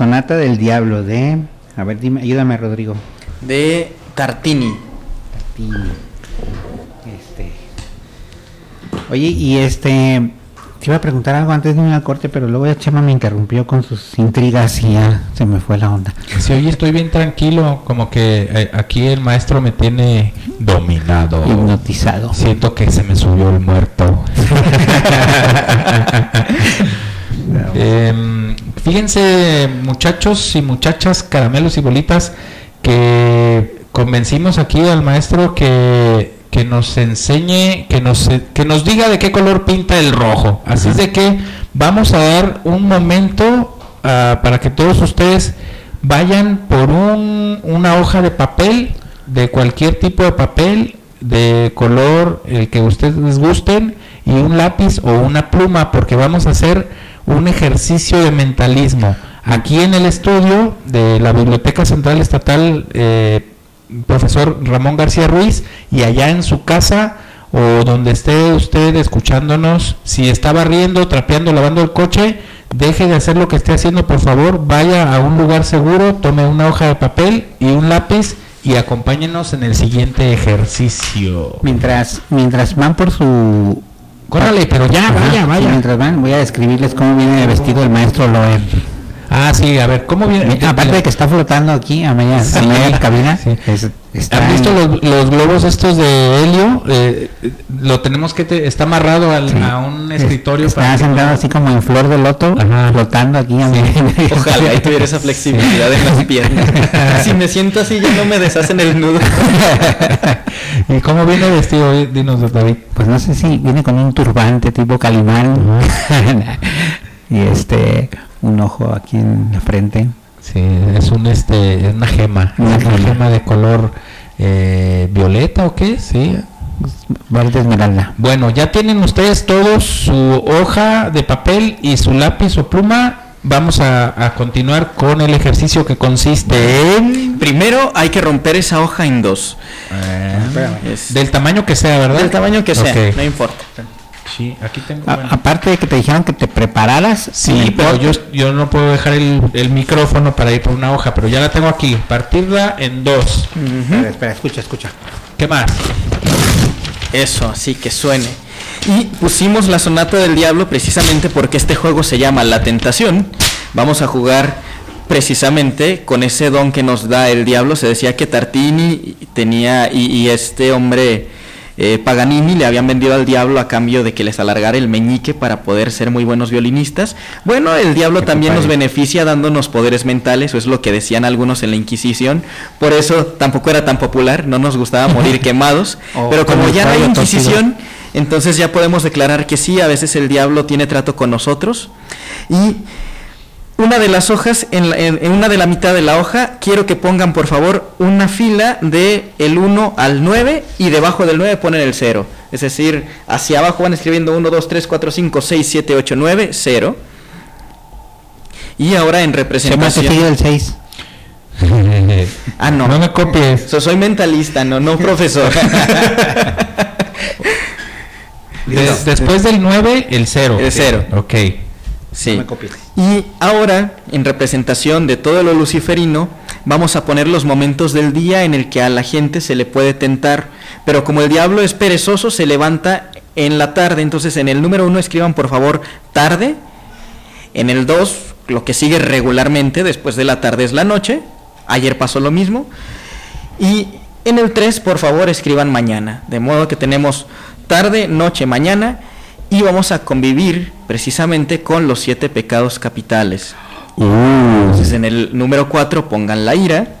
S2: Sonata del diablo de... A ver, dime, ayúdame, Rodrigo.
S4: De Tartini.
S2: Pini. Este. Oye, y este. Te iba a preguntar algo antes de irme al corte, pero luego ya Chema me interrumpió con sus intrigas y ya se me fue la onda.
S3: Sí, oye, estoy bien tranquilo, como que eh, aquí el maestro me tiene dominado.
S2: Hipnotizado.
S3: Siento que se me subió el muerto. Em, fíjense, muchachos y muchachas, caramelos y bolitas, que convencimos aquí al maestro que, que nos enseñe, que nos, que nos diga de qué color pinta el rojo. Así es de que vamos a dar un momento ah, para que todos ustedes vayan por un- una hoja de papel, de cualquier tipo de papel, de color el que ustedes gusten, y un lápiz o una pluma, porque vamos a hacer un ejercicio de mentalismo. Aquí en el estudio de la Biblioteca Central Estatal, eh, profesor Ramón García Ruiz, y allá en su casa o donde esté usted escuchándonos, si está barriendo, trapeando, lavando el coche, deje de hacer lo que esté haciendo, por favor, vaya a un lugar seguro, tome una hoja de papel y un lápiz y acompáñenos en el siguiente ejercicio.
S2: Mientras, mientras van por su...
S3: Córrale, pero ya,
S2: Ajá,
S3: vaya, vaya.
S2: mientras van, voy a describirles cómo viene vestido el maestro Loer.
S3: Ah, sí, a ver, ¿cómo viene?
S2: Mi- Aparte de que está flotando aquí a media,
S3: Sí.
S2: a media cabina,
S3: Sí.
S2: es- está
S3: ¿Han visto los, los globos estos de helio? Eh, lo tenemos que... te- está amarrado al-
S2: sí,
S3: a un
S2: es-
S3: escritorio.
S2: Está
S3: para
S2: sentado
S3: no-
S2: así como en flor de loto,
S3: Ajá.
S2: flotando aquí a media.
S4: Ojalá y tuviera esa flexibilidad en las piernas. Si me siento así, ya no me deshacen el nudo.
S3: ¿Y cómo viene vestido? Eh, Dinos, David.
S2: Pues no sé si viene con un turbante tipo calimán y este un ojo aquí en la frente.
S3: Sí, es un este, es una gema,
S2: Una
S3: es una
S2: gema.
S3: gema de color eh, violeta o qué, sí.
S2: Verde esmeralda.
S3: Bueno, ya tienen ustedes todos su hoja de papel y su lápiz o pluma. Vamos a, a continuar con el ejercicio que consiste en
S4: Primero hay que romper esa hoja en dos. Es-
S3: del tamaño que sea, ¿verdad?
S4: del tamaño que sea, no importa.
S3: Sí, aquí tengo.
S2: A-
S3: bueno.
S2: aparte de que te dijeron que te prepararas,
S3: Sí,
S2: el
S3: pero yo, yo no puedo dejar el, el micrófono para ir por una hoja, pero ya la tengo aquí. Partirla en dos.
S2: Espera, espera, escucha, escucha.
S3: ¿Qué más?
S4: Eso, así que suene. Y pusimos la sonata del diablo precisamente porque este juego se llama La Tentación. Vamos a jugar precisamente con ese don que nos da el diablo. Se decía que Tartini tenía y, y este hombre eh, Paganini le habían vendido al diablo a cambio de que les alargara el meñique para poder ser muy buenos violinistas. Bueno, el diablo también nos beneficia dándonos poderes mentales, o es lo que decían algunos en la Inquisición. Por eso tampoco era tan popular, no nos gustaba morir quemados. Pero como ya no hay. Inquisición, entonces ya podemos declarar que sí, a veces el diablo tiene trato con nosotros. Y una de las hojas, en, la- en- en una de la mitad de la hoja, quiero que pongan por favor una fila de el 1 al 9 y debajo del 9 ponen el 0. Es decir, hacia abajo van escribiendo 1, 2, 3, 4, 5, 6, 7, 8, 9, 0. Y ahora en
S2: Se me
S4: representación...
S2: el 6.
S4: Ah, no.
S3: No me copies.
S4: So- soy mentalista, no, no profesor.
S3: De- después del 9, el 0.
S4: El cero.
S3: Ok.
S4: Sí.
S2: No me copies.
S4: Y ahora, en representación de todo lo luciferino, vamos a poner los momentos del día en el que a la gente se le puede tentar. Pero como el diablo es perezoso, se levanta en la tarde. Entonces, en el número uno escriban por favor tarde. En el 2, lo que sigue regularmente después de la tarde es la noche. Ayer pasó lo mismo. Y en el 3, por favor, escriban mañana. De modo que tenemos tarde, noche, mañana. Y vamos a convivir precisamente con los siete pecados capitales. Entonces en el número 4 pongan la ira.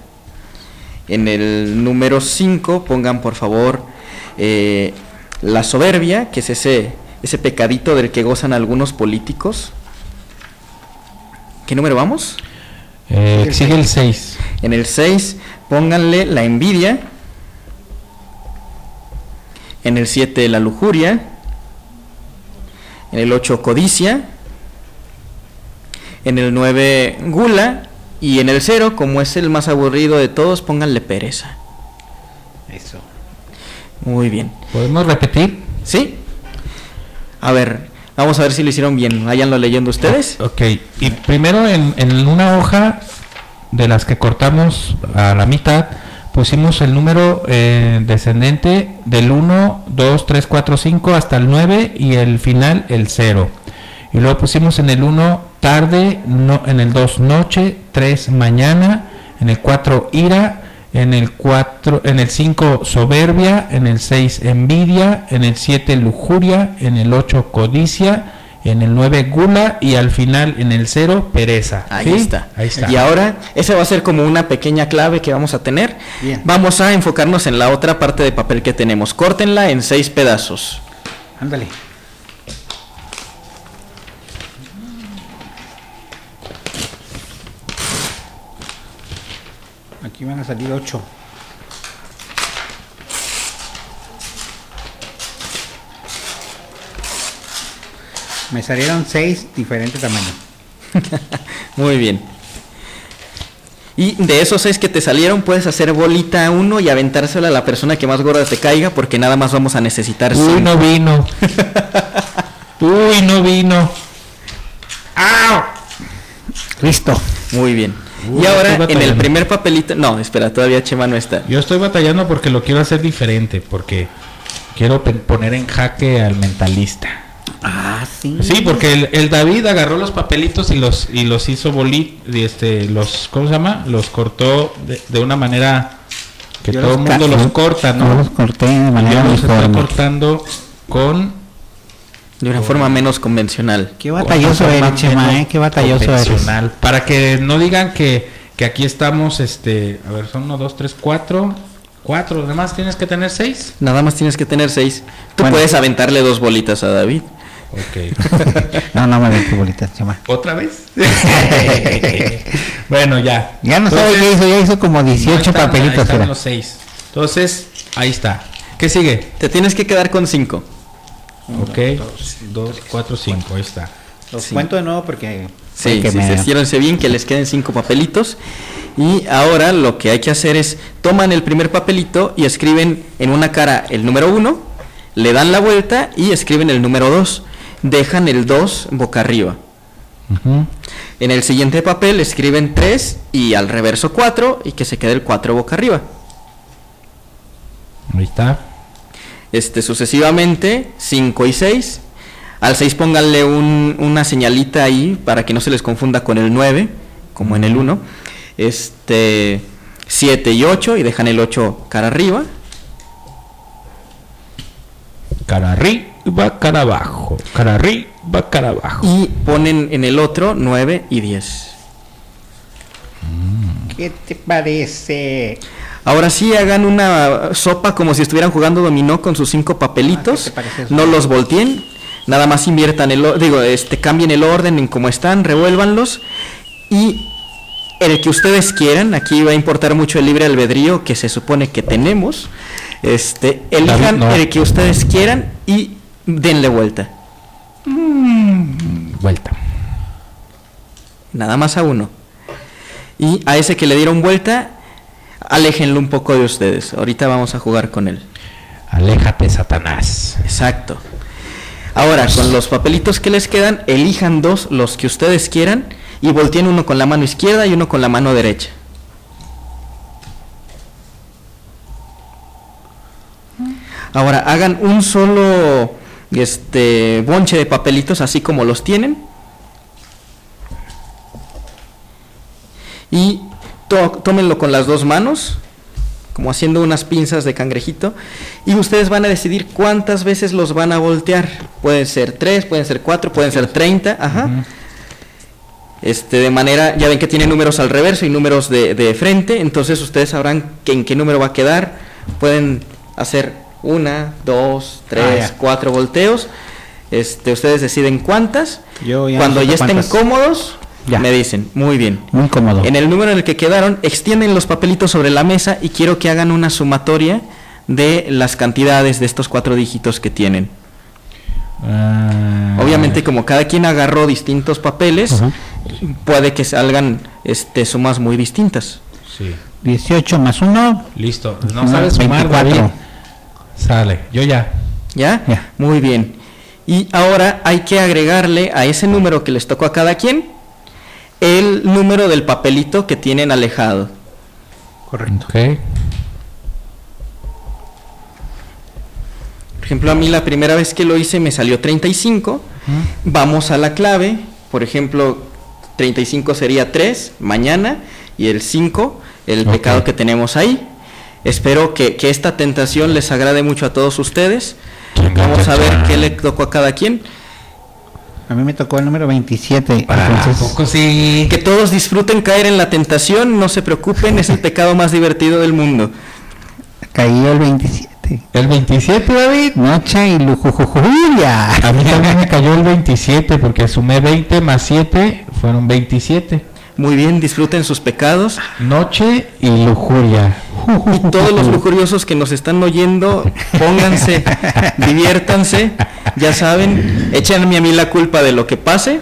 S4: En el número 5 pongan por favor eh, la soberbia, que es ese, ese pecadito del que gozan algunos políticos. ¿Qué número vamos?
S3: Eh, sigue el 6.
S4: En el 6 pónganle la envidia. En el 7 la lujuria. En el 8 codicia. En el 9 gula. Y en el 0, como es el más aburrido de todos, pónganle pereza.
S2: Eso.
S4: Muy bien.
S3: ¿Podemos repetir?
S4: ¿Sí? A ver, vamos a ver si lo hicieron bien. Váyanlo leyendo ustedes.
S3: Ok. Y primero en, en una hoja de las que cortamos a la mitad, pusimos el número eh, descendente del 1, 2, 3, 4, 5 hasta el 9 y el final el 0. Y luego pusimos en el 1 tarde, no, en el 2 noche, 3 mañana, en el 4 ira, en el 4, en el 5 soberbia, en el 6 envidia, en el 7 lujuria, en el 8 codicia, en el 9 gula y al final en el 0 pereza.
S4: Ahí
S3: ¿Sí?
S4: está.
S3: Ahí está.
S4: Y ahora, esa va a ser como una pequeña clave que vamos a tener.
S2: Bien.
S4: Vamos a enfocarnos en la otra parte de papel que tenemos. Córtenla en seis pedazos.
S2: Ándale. Aquí van a salir 8. Me salieron 6 diferentes tamaños.
S4: Muy bien. Y de esos seis que te salieron, puedes hacer bolita a uno y aventársela a la persona que más gorda te caiga, porque nada más vamos a necesitar
S3: Uy,
S4: cinco.
S3: no vino. Uy, no vino.
S2: ¡Au! Listo.
S4: Muy bien.
S3: Uy,
S4: y ahora en el primer papelito, no, espera, todavía Chema no está.
S3: Yo estoy batallando porque lo quiero hacer diferente, porque quiero poner en jaque al mentalista.
S2: Ah, sí.
S3: Sí, porque el, el David agarró los papelitos y los y los hizo bolit, y este, los, ¿cómo se llama? Los cortó de, de una manera que
S2: Yo
S3: todo el mundo los corta,
S2: Yo
S3: ¿no?
S2: los corté de manera
S3: yo los estoy cortando con
S4: De una forma menos convencional.
S2: Qué batalloso eres, Chema, ¿eh? Qué batalloso eres.
S3: Para que no digan que, que aquí estamos, este, a ver, son uno, dos, tres, cuatro, cuatro, además tienes que tener seis.
S4: Nada más tienes que tener seis. Tú
S2: Bueno.
S4: puedes aventarle dos bolitas a David.
S3: Ok.
S2: No, no me bolitas, Chema.
S3: ¿Otra vez? bueno, ya.
S2: Ya no sabe
S3: Entonces,
S2: qué hizo, ya hizo como
S3: no
S2: 18
S3: están, ahí
S2: papelitos.
S3: están
S2: era.
S3: los seis. Entonces, ahí está. ¿Qué sigue?
S4: Te tienes que quedar con cinco.
S3: Ok. Dos, cuatro, cinco. Ahí está.
S2: Los
S4: Sí.
S2: cuento de nuevo porque...
S4: Sí, sí,
S2: me-
S4: sí, bien que les queden cinco papelitos. Y ahora lo que hay que hacer es, toman el primer papelito y escriben en una cara el número uno, le dan la vuelta y escriben el número dos. Dejan el 2 boca arriba.
S3: Ujú.
S4: En el siguiente papel escriben 3 y al reverso 4 y que se quede el 4 boca arriba.
S3: Ahí está.
S4: Este, sucesivamente 5 y 6. Al 6 pónganle un- una señalita ahí para que no se les confunda con el 9, como en el 1. Este, 7 y 8 y dejan el 8 cara arriba.
S3: Cara arriba, cara abajo. Cara arriba, cara abajo.
S4: Y ponen en el otro 9 y 10.
S2: ¿Qué te parece?
S4: Ahora sí hagan una sopa como si estuvieran jugando dominó con sus cinco papelitos.
S2: Ah, ¿qué te parece eso?
S4: no los volteen. Nada más inviertan el digo, este cambien el orden en cómo están, revuélvanlos y el que ustedes quieran, aquí va a importar mucho el libre albedrío que se supone que tenemos. Este, elijan
S3: no.
S4: el que ustedes quieran y denle vuelta.
S3: Vuelta.
S4: Nada más a uno. Y a ese que le dieron vuelta, aléjenlo un poco de ustedes. Ahorita vamos a jugar con él.
S3: Aléjate, Satanás.
S4: Exacto. Ahora, con los papelitos que les quedan, elijan dos, los que ustedes quieran, y volteen uno con la mano izquierda y uno con la mano derecha. Ahora, hagan un solo este bonche de papelitos así como los tienen. Y tómenlo con las dos manos, como haciendo unas pinzas de cangrejito, y ustedes van a decidir cuántas veces los van a voltear. Pueden ser tres, pueden ser cuatro, pueden ser treinta, ajá. Este, de manera, ya ven que tiene números al reverso y números de, de frente, entonces ustedes sabrán que en qué número va a quedar. Pueden hacer una, dos, tres,
S2: Ah,
S4: cuatro volteos. Este, ustedes deciden cuántas.
S2: Yo ya
S4: Cuando ya estén
S2: cuántas.
S4: cómodos,
S2: Ya.
S4: me dicen, muy bien.
S2: Muy cómodo.
S4: En el número en el que quedaron, extienden los papelitos sobre la mesa y quiero que hagan una sumatoria de las cantidades de estos cuatro dígitos que tienen.
S3: Ah,
S4: Obviamente, como cada quien agarró distintos papeles, puede que salgan este, sumas muy distintas.
S3: Sí.
S2: 18 más 1.
S3: Listo. No sabes sumar,
S2: 24.
S3: David. Sale. Yo ya.
S4: ¿Ya?
S2: Ya.
S4: Muy bien. Y ahora hay que agregarle a ese número que les tocó a cada quien el número del papelito que tienen alejado.
S2: Correcto.
S3: Ok.
S4: Por ejemplo, a mí la primera vez que lo hice me salió 35. Vamos a la clave. Por ejemplo, 35 sería 3 mañana y el 5 el pecado que tenemos ahí. Espero que, que esta tentación les agrade mucho a todos ustedes. Vamos a ver qué le tocó a cada quien.
S2: A mí me tocó el número 27.
S3: Ah,
S2: entonces,
S3: poco sí.
S4: Que todos disfruten caer en la tentación, no se preocupen, es el pecado más divertido del mundo.
S2: cayó el 27.
S3: El 27, David.
S2: Noche y lujujujuya.
S3: A mí también me cayó el 27 porque sumé 20 más 7 fueron 27.
S4: Muy bien, disfruten sus pecados.
S3: Noche y lujuria.
S4: Y todos los lujuriosos que nos están oyendo, pónganse, diviértanse, ya saben, échenme a mí la culpa de lo que pase.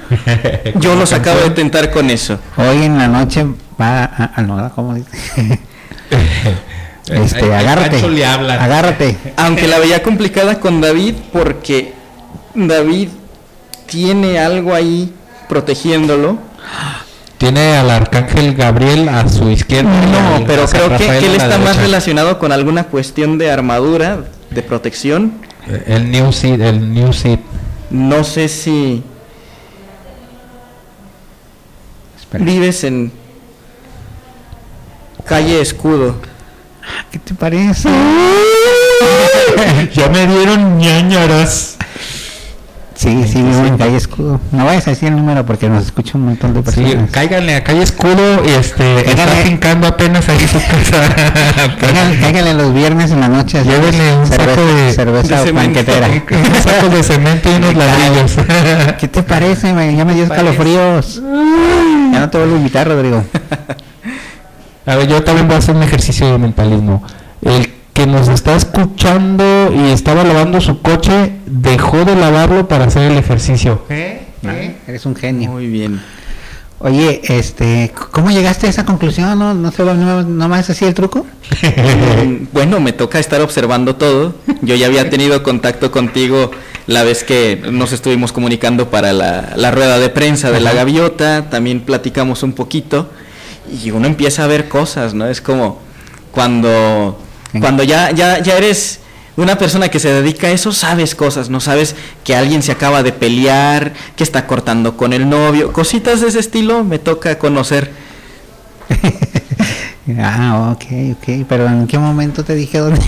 S4: Yo los acabo de tentar con eso.
S2: Hoy en la noche va a... a no, ¿cómo dice? este, agárrate.
S3: Pancho le hablan.
S2: Agárrate.
S4: Aunque la veía complicada con David porque David tiene algo ahí protegiéndolo.
S3: Tiene al arcángel Gabriel a su izquierda.
S4: No, pero creo que, él está más relacionado con alguna cuestión de armadura, de protección.
S3: Eh, El New Seed, el New Seed.
S4: No sé si
S2: Espera.
S4: vives en calle Escudo.
S2: ¿Qué te parece?
S3: ya me dieron ñañaras.
S2: Sí, sí, vivo en calle Escudo. No vayas a decir el número porque nos escucha un montón de
S3: Sí,
S2: personas.
S3: cáiganle a calle escudo y este está fincando apenas ahí su casa.
S2: Cáiganle, cáiganle los viernes en la noche.
S3: Llévenle un
S2: cerveza,
S3: saco de-
S2: cerveza
S4: de cemento.
S2: banquetera.
S3: Un saco de cemento y unos ladrillos.
S2: ¿Qué te parece, güey? Ya me dio escalofríos. Ya no te vuelvo a invitar, Rodrigo.
S3: A ver, yo también voy a hacer un ejercicio de mentalismo. El que nos está escuchando y estaba lavando su coche, dejó de lavarlo para hacer el ejercicio.
S2: Ah, Eres un genio.
S4: Muy bien.
S2: Oye, este, ¿cómo llegaste a esa conclusión? ¿No, no solo no, no más así el truco?
S4: Bueno, me toca estar observando todo. Yo ya había tenido contacto contigo la vez que nos estuvimos comunicando para la, la rueda de prensa de la gaviota. También platicamos un poquito y uno empieza a ver cosas, ¿no? Es como cuando, cuando ya, ya, ya eres una persona que se dedica a eso, sabes cosas, ¿no? Sabes que alguien se acaba de pelear, que está cortando con el novio, cositas de ese estilo me toca conocer.
S2: ah, ok, ok. Pero ¿en qué momento te dije dónde?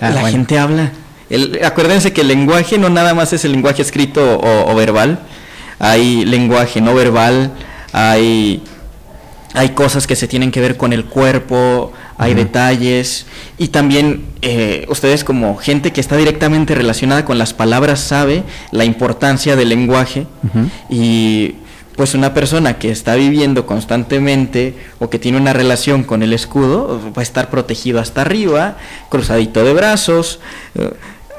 S2: Ah,
S4: la
S2: bueno.
S4: gente habla. El- acuérdense que el lenguaje no nada más es el lenguaje escrito o, o verbal. Hay lenguaje no verbal, hay, hay cosas que se tienen que ver con el cuerpo, hay detalles. Y también eh, ustedes como gente que está directamente relacionada con las palabras sabe la importancia del lenguaje. Y pues una persona que está viviendo constantemente o que tiene una relación con el escudo va a estar protegido hasta arriba, cruzadito de brazos. eh,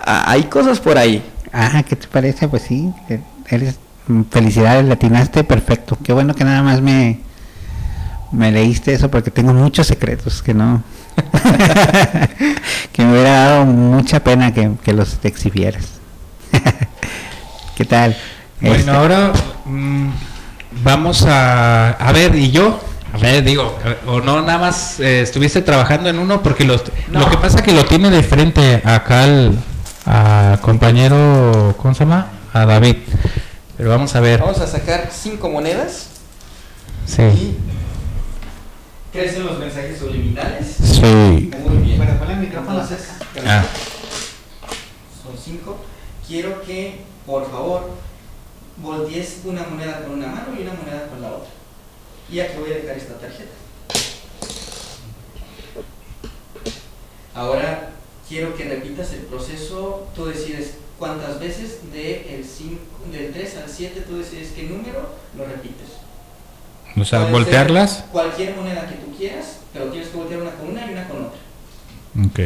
S4: hay cosas por ahí.
S2: Ah, ¿qué te parece? Pues sí, que eres mm, felicidades, latinaste perfecto. Qué bueno que nada más me me leíste eso porque tengo muchos secretos que no que me hubiera dado mucha pena que, que los exhibieras. ¿Qué tal?
S3: Bueno,
S2: Este,
S3: ahora mm, vamos a... A ver, ¿y yo? A ver, digo, o no, nada más eh, estuviste trabajando en uno porque los, lo que pasa que lo tiene de frente acá al a compañero, ¿cómo se llama? A David. Pero vamos a ver.
S4: Vamos a sacar cinco monedas
S3: Sí.
S4: y crecen los mensajes subliminales.
S3: Sí.
S4: Muy bien.
S2: Bueno, ponle el micrófono
S3: Ah.
S4: son cinco. Quiero que, por favor, voltees una moneda con una mano y una moneda con la otra. Y aquí voy a dejar esta tarjeta. Ahora quiero que repitas el proceso. Tú decides cuántas veces de el cinco- del 3 al 7, tú decides qué número lo repites.
S3: O sea,
S4: Puede
S3: voltearlas.
S4: Cualquier moneda que tú quieras, pero tienes que voltear una con una y una con otra.
S3: Ok.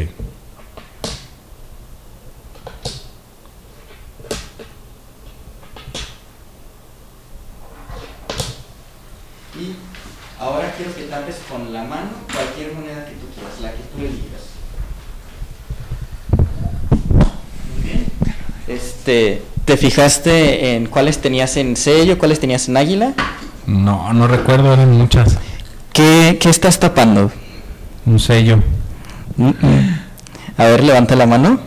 S4: Y ahora quiero que tapes con la mano cualquier moneda que tú quieras, la que tú elijas. Muy bien. Este, ¿te fijaste en cuáles tenías en sello, cuáles tenías en águila?
S3: No, no recuerdo, eran muchas.
S4: ¿Qué, qué estás tapando?
S3: Un sello.
S4: A ver, levanta la mano.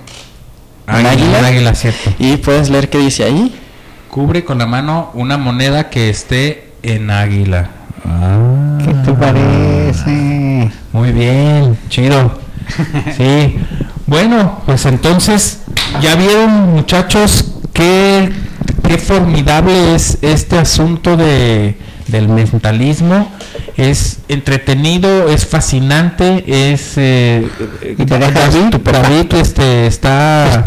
S4: ¿Un águila?
S3: Un águila, cierto.
S4: Y puedes leer qué dice ahí.
S3: Cubre con la mano una moneda que esté en águila. Ah.
S2: ¿Qué te parece?
S3: Muy bien, chido. Sí. Bueno, pues entonces, ya vieron muchachos qué formidable es este asunto de, del mentalismo. Es entretenido, es fascinante, es... eh, David. David, este, está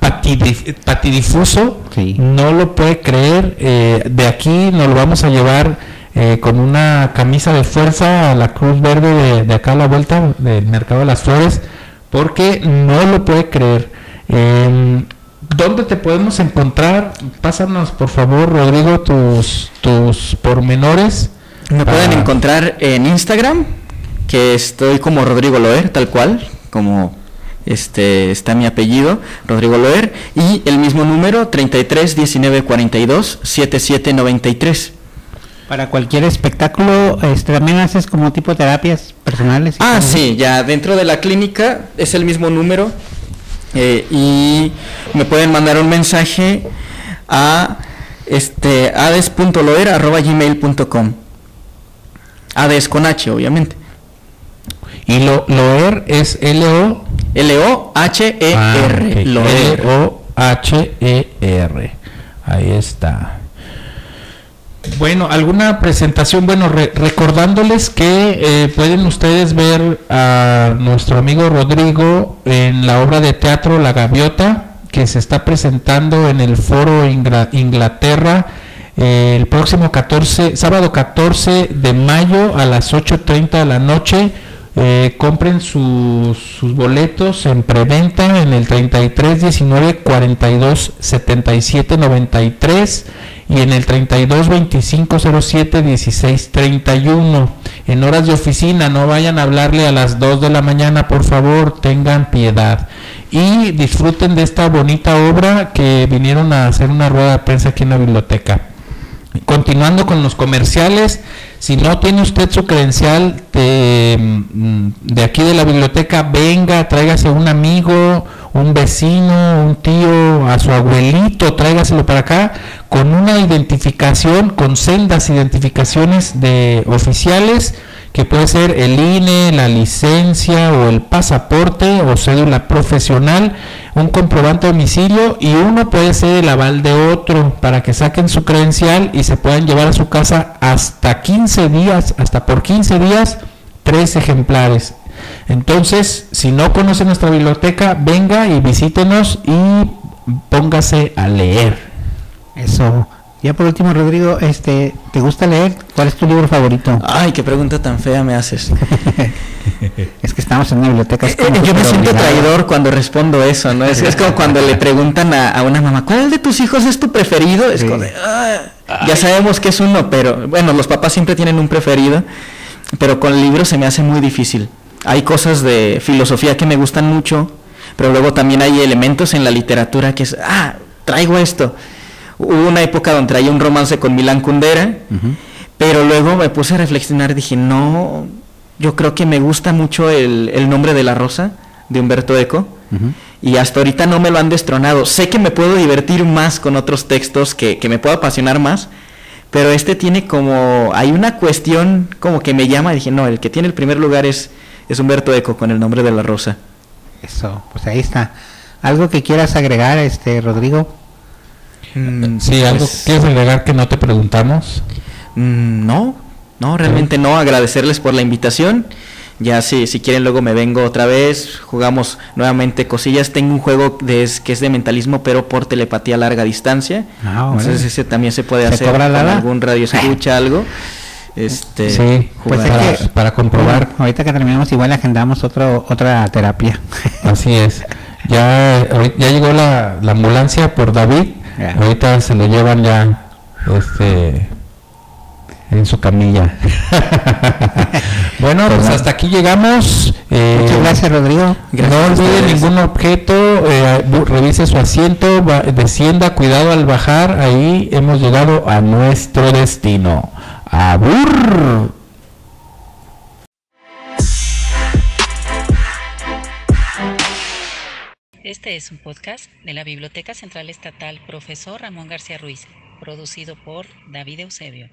S3: patidif- patidifuso,
S2: Sí.
S3: no lo puede creer. eh, de aquí nos lo vamos a llevar eh, con una camisa de fuerza a la Cruz Verde de, de acá a la vuelta del Mercado de las Flores, porque no lo puede creer. Em, ¿Dónde te podemos encontrar? Pásanos, por favor, Rodrigo, tus, tus pormenores.
S4: Me
S3: para-
S4: pueden encontrar en Instagram, que estoy como Rodrigo Loer, tal cual, como este, está mi apellido, Rodrigo Loer, y el mismo número, 33 19 42 77 93.
S2: Para cualquier espectáculo, este, también haces como tipo terapias personales. y
S4: Ah, sí, ya dentro de la clínica es el mismo número eh, y me pueden mandar un mensaje a este ades.loer@gmail.com. Ades con H, obviamente.
S3: Y lo, Loer es L-O.
S4: L O H E
S3: Ah. L-O-H-E-R. Ahí está. Bueno, alguna presentación, bueno, re- recordándoles que eh, pueden ustedes ver a nuestro amigo Rodrigo en la obra de teatro La Gaviota, que se está presentando en el Foro Ingra- Inglaterra eh, el próximo 14, sábado 14 de mayo a las 8.30 de la noche. Eh, compren sus, sus boletos en preventa en el 33 19 42 77 93 y en el 32 25 07 16 31 en horas de oficina no vayan a hablarle a las 2 de la mañana por favor tengan piedad. Y disfruten de esta bonita obra que vinieron a hacer una rueda de prensa aquí en la biblioteca. Continuando con los comerciales, si no tiene usted su credencial de, mm, de aquí de la biblioteca, venga, tráigase un amigo, un vecino, un tío, a su abuelito, tráigaselo para acá con una identificación, con sendas identificaciones de oficiales, que puede ser el INE, la licencia o el pasaporte o cédula profesional, un comprobante de domicilio y uno puede ser el aval de otro para que saquen su credencial y se puedan llevar a su casa hasta 15 días, hasta por 15 días, tres ejemplares. Entonces, si no conoce nuestra biblioteca, venga y visítenos y póngase a leer.
S2: Eso. Ya por último, Rodrigo, este, ¿te gusta leer? ¿Cuál es tu libro favorito?
S4: Ay, qué pregunta tan fea me haces.
S2: es que estamos en una biblioteca. es
S4: Eh,
S2: como
S4: yo me siento
S2: obligado.
S4: traidor cuando respondo eso, ¿no? Es, es como cuando le preguntan a, a una mamá, ¿cuál de tus hijos es tu preferido? Es
S2: Sí.
S4: como de, "Ah". ya sabemos que es uno, pero bueno, los papás siempre tienen un preferido, pero con el libro se me hace muy difícil. Hay cosas de filosofía que me gustan mucho, pero luego también hay elementos en la literatura que es, ah, traigo esto. Hubo una época donde traía un romance con Milán Kundera, pero luego me puse a reflexionar, dije, no, yo creo que me gusta mucho el, el nombre de la rosa de Humberto Eco y hasta ahorita no me lo han destronado. Sé que me puedo divertir más con otros textos, que, que me puedo apasionar más, pero este tiene como, hay una cuestión como que me llama, dije, no, el que tiene el primer lugar es, es Humberto Eco con el nombre de la rosa.
S2: Eso, pues ahí está. ¿Algo que quieras agregar, este, Rodrigo?
S4: Mm,
S3: Sí, algo
S4: pues,
S3: quieres agregar que no te preguntamos.
S4: Mm, No, no, realmente no. Agradecerles por la invitación. Ya si, si quieren luego me vengo otra vez, jugamos nuevamente cosillas. Tengo un juego de, es- que es de mentalismo, pero por telepatía a larga distancia.
S2: Ah,
S4: Entonces ese también se puede
S2: ¿Se
S4: hacer con algún radio escucha, algo. Este,
S3: Sí,
S2: Pues
S3: para,
S2: que-
S3: para comprobar.
S2: Ahorita que terminamos, igual agendamos otro, otra terapia.
S3: Así es. Ya, ya llegó la, la ambulancia por David. Ahorita se lo llevan ya este en su camilla. bueno, pues hasta aquí llegamos. Eh,
S2: Muchas gracias, Rodrigo.
S4: Gracias
S3: no olvide ningún objeto, eh, revise su asiento, va- descienda, cuidado al bajar. Ahí hemos llegado a nuestro destino. ¡Abur!
S1: Este es un podcast de la Biblioteca Central Estatal Profesor Ramón García Ruiz, producido por David Eusebio.